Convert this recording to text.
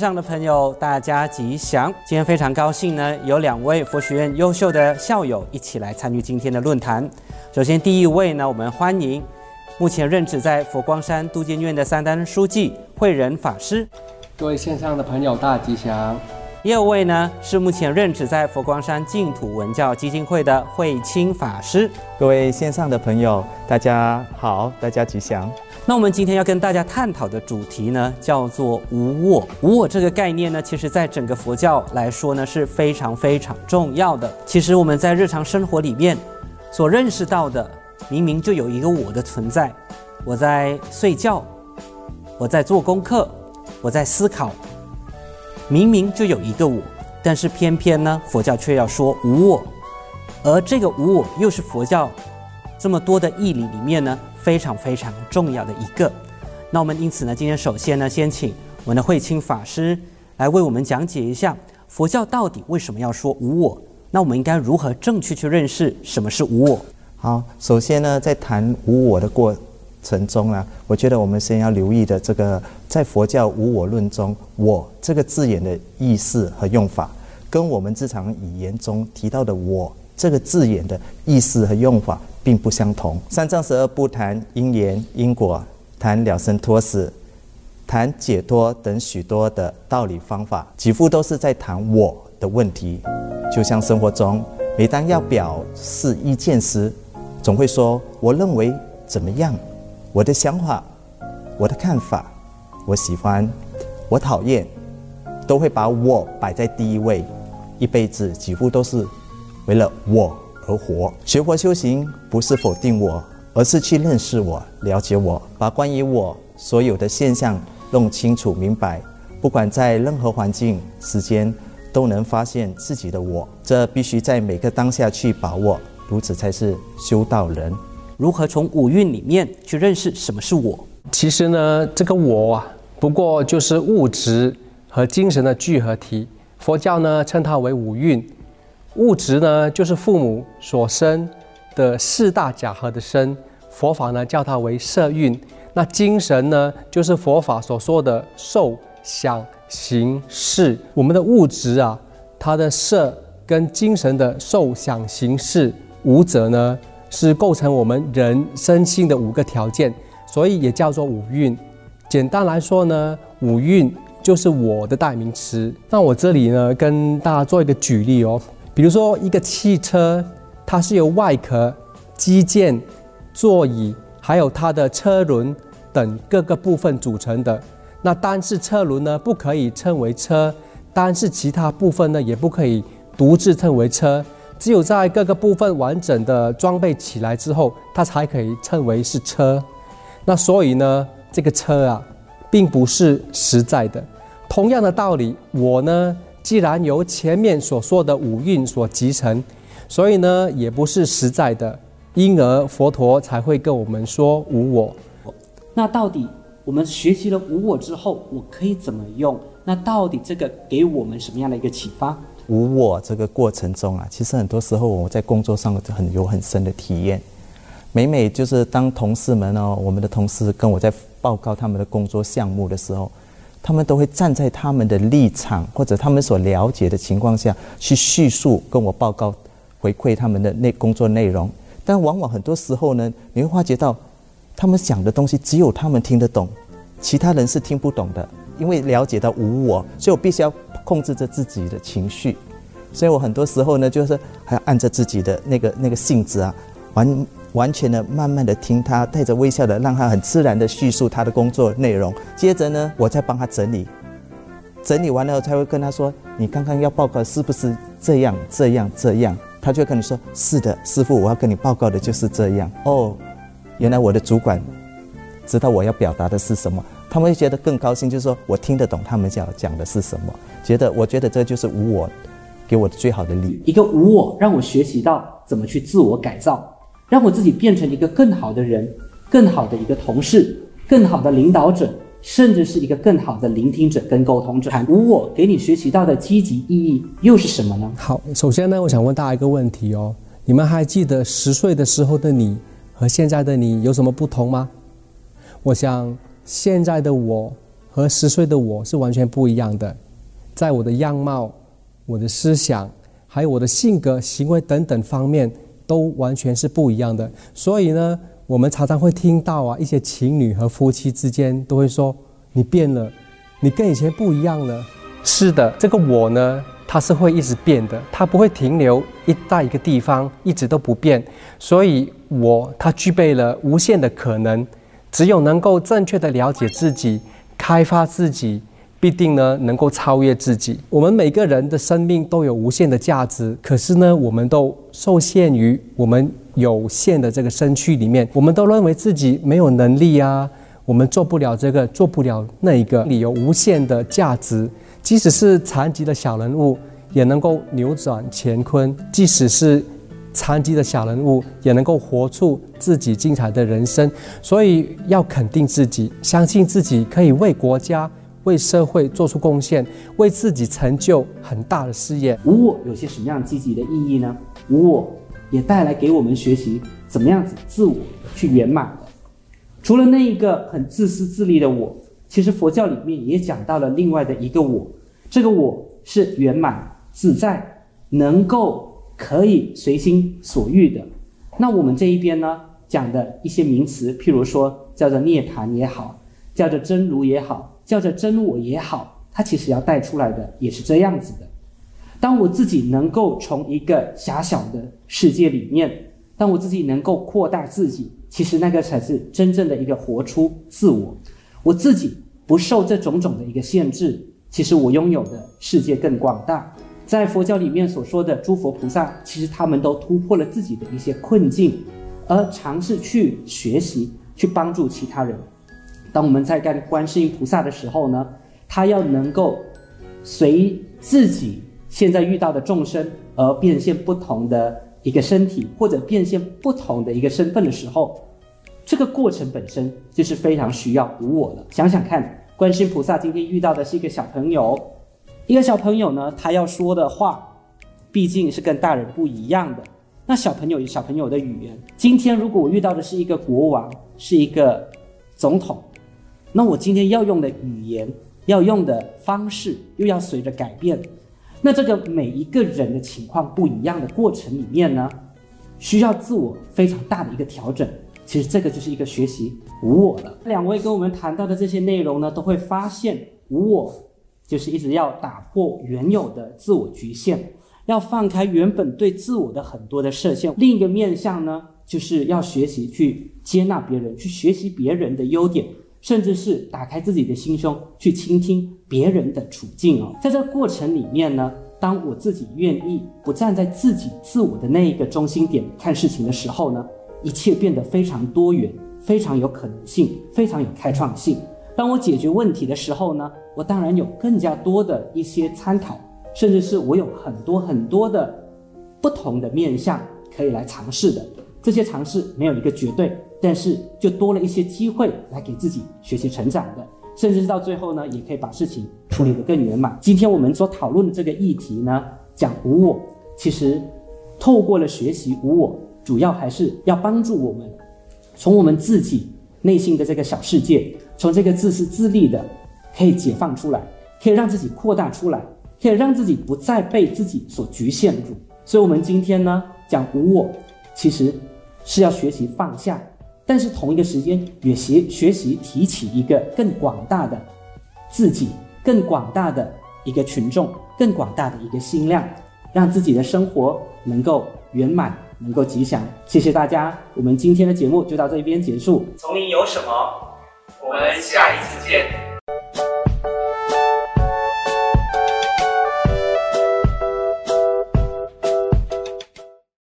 上的朋友，大家吉祥！今天非常高兴呢，有两位佛学院优秀的校友一起来参与今天的论坛。首先，第一位呢，我们欢迎目前任职在佛光山都监院的三丹书记慧仁法师。各位线上的朋友，大吉祥。第二位呢，是目前任职在佛光山净土文教基金会的慧清法师。各位线上的朋友，大家好，大家吉祥。那我们今天要跟大家探讨的主题呢，叫做无我。无我这个概念呢，其实在整个佛教来说呢，是非常非常重要的。其实我们在日常生活里面所认识到的，明明就有一个我的存在。我在睡觉，我在做功课，我在思考，明明就有一个我，但是偏偏呢，佛教却要说无我。而这个无我，又是佛教这么多的义理里面呢？非常非常重要的一个，那我们因此呢，今天首先呢，先请我们的慧清法师来为我们讲解一下佛教到底为什么要说无我？那我们应该如何正确去认识什么是无我？好，首先呢，在谈无我的过程中啊，我觉得我们先要留意的这个，在佛教无我论中，我这个字眼的意思和用法，跟我们日常语言中提到的我这个字眼的意思和用法。并不相同。三藏十二部谈因缘因果，谈了生脱死，谈解脱等许多的道理方法，几乎都是在谈我的问题。就像生活中，每当要表示意见时，总会说“我认为怎么样”，“我的想法”，“我的看法”，“我喜欢”，“我讨厌”，都会把我摆在第一位。一辈子几乎都是为了我。而活学佛修行不是否定我，而是去认识我、了解我，把关于我所有的现象弄清楚明白。不管在任何环境、时间，都能发现自己的我。这必须在每个当下去把握，如此才是修道人。如何从五蕴里面去认识什么是我？其实呢，这个我啊，不过就是物质和精神的聚合体。佛教呢，称它为五蕴。物质呢，就是父母所生的四大假合的身，佛法呢叫它为色蕴。那精神呢，就是佛法所说的受想行识。我们的物质啊，它的色跟精神的受想行识五者呢，是构成我们人生性的五个条件，所以也叫做五蕴。简单来说呢，五蕴就是我的代名词。那我这里呢，跟大家做一个举例哦。比如说，一个汽车，它是由外壳、机件、座椅，还有它的车轮等各个部分组成的。那单是车轮呢，不可以称为车；单是其他部分呢，也不可以独自称为车。只有在各个部分完整的装备起来之后，它才可以称为是车。那所以呢，这个车啊，并不是实在的。同样的道理，我呢。既然由前面所说的五蕴所集成，所以呢也不是实在的，因而佛陀才会跟我们说无我。那到底我们学习了无我之后，我可以怎么用？那到底这个给我们什么样的一个启发？无我这个过程中啊，其实很多时候我在工作上很有很深的体验。每每就是当同事们哦，我们的同事跟我在报告他们的工作项目的时候。他们都会站在他们的立场或者他们所了解的情况下去叙述，跟我报告回馈他们的内工作内容。但往往很多时候呢，你会发觉到他们讲的东西只有他们听得懂，其他人是听不懂的。因为了解到无我，所以我必须要控制着自己的情绪。所以我很多时候呢，就是还要按着自己的那个那个性子啊，完。完全的、慢慢的听他，带着微笑的，让他很自然的叙述他的工作内容。接着呢，我再帮他整理，整理完了才会跟他说：“你刚刚要报告是不是这样、这样、这样？”他就跟你说：“是的，师傅，我要跟你报告的就是这样。”哦，原来我的主管知道我要表达的是什么，他们会觉得更高兴，就是说我听得懂他们讲讲的是什么。觉得我觉得这就是无我给我的最好的礼，一个无我让我学习到怎么去自我改造。让我自己变成一个更好的人，更好的一个同事，更好的领导者，甚至是一个更好的聆听者跟沟通者。无我给你学习到的积极意义又是什么呢？好，首先呢，我想问大家一个问题哦，你们还记得十岁的时候的你和现在的你有什么不同吗？我想现在的我和十岁的我是完全不一样的，在我的样貌、我的思想，还有我的性格、行为等等方面，都完全是不一样的。所以呢，我们常常会听到啊，一些情侣和夫妻之间都会说：“你变了，你跟以前不一样了。”是的，这个我呢。它是会一直变的，它不会停留一在一个地方一直都不变，所以我它具备了无限的可能。只有能够正确的了解自己，开发自己，必定呢能够超越自己。我们每个人的生命都有无限的价值，可是呢，我们都受限于我们有限的这个身躯里面，我们都认为自己没有能力啊，我们做不了这个，做不了那一个，你有无限的价值。即使是残疾的小人物，也能够扭转乾坤；即使是残疾的小人物，也能够活出自己精彩的人生。所以，要肯定自己，相信自己可以为国家、为社会做出贡献，为自己成就很大的事业。无我有些什么样积极的意义呢？无我也带来给我们学习怎么样子自我去圆满除了那一个很自私自利的我。其实佛教里面也讲到了另外的一个我，这个我是圆满自在，能够可以随心所欲的。那我们这一边呢，讲的一些名词，譬如说叫做涅槃也好，叫做真如也好，叫做真我也好，它其实要带出来的也是这样子的。当我自己能够从一个狭小的世界里面，当我自己能够扩大自己，其实那个才是真正的一个活出自我。我自己不受这种种的一个限制，其实我拥有的世界更广大。在佛教里面所说的诸佛菩萨，其实他们都突破了自己的一些困境，而尝试去学习，去帮助其他人。当我们在干观世音菩萨的时候呢，他要能够随自己现在遇到的众生而变现不同的一个身体，或者变现不同的一个身份的时候。这个过程本身就是非常需要无我的。想想看，观世音菩萨今天遇到的是一个小朋友，一个小朋友呢，他要说的话，毕竟是跟大人不一样的。那小朋友有小朋友的语言。今天如果我遇到的是一个国王，是一个总统，那我今天要用的语言，要用的方式，又要随着改变。那这个每一个人的情况不一样的过程里面呢，需要自我非常大的一个调整。其实这个就是一个学习无我了。两位跟我们谈到的这些内容呢，都会发现无我就是一直要打破原有的自我局限，要放开原本对自我的很多的设限。另一个面向呢，就是要学习去接纳别人，去学习别人的优点，甚至是打开自己的心胸去倾听别人的处境哦。在这过程里面呢，当我自己愿意不站在自己自我的那一个中心点看事情的时候呢？一切变得非常多元，非常有可能性，非常有开创性。当我解决问题的时候呢，我当然有更加多的一些参考，甚至是我有很多很多的不同的面向可以来尝试的。这些尝试没有一个绝对，但是就多了一些机会来给自己学习成长的，甚至是到最后呢，也可以把事情处理得更圆满。今天我们所讨论的这个议题呢，讲无我，其实透过了学习无我。主要还是要帮助我们，从我们自己内心的这个小世界，从这个自私自利的，可以解放出来，可以让自己扩大出来，可以让自己不再被自己所局限住。所以，我们今天呢讲无我，其实是要学习放下，但是同一个时间也学学习提起一个更广大的自己，更广大的一个群众，更广大的一个心量，让自己的生活能够圆满。能够吉祥，谢谢大家。我们今天的节目就到这边结束。从你有什么？我们下一次见。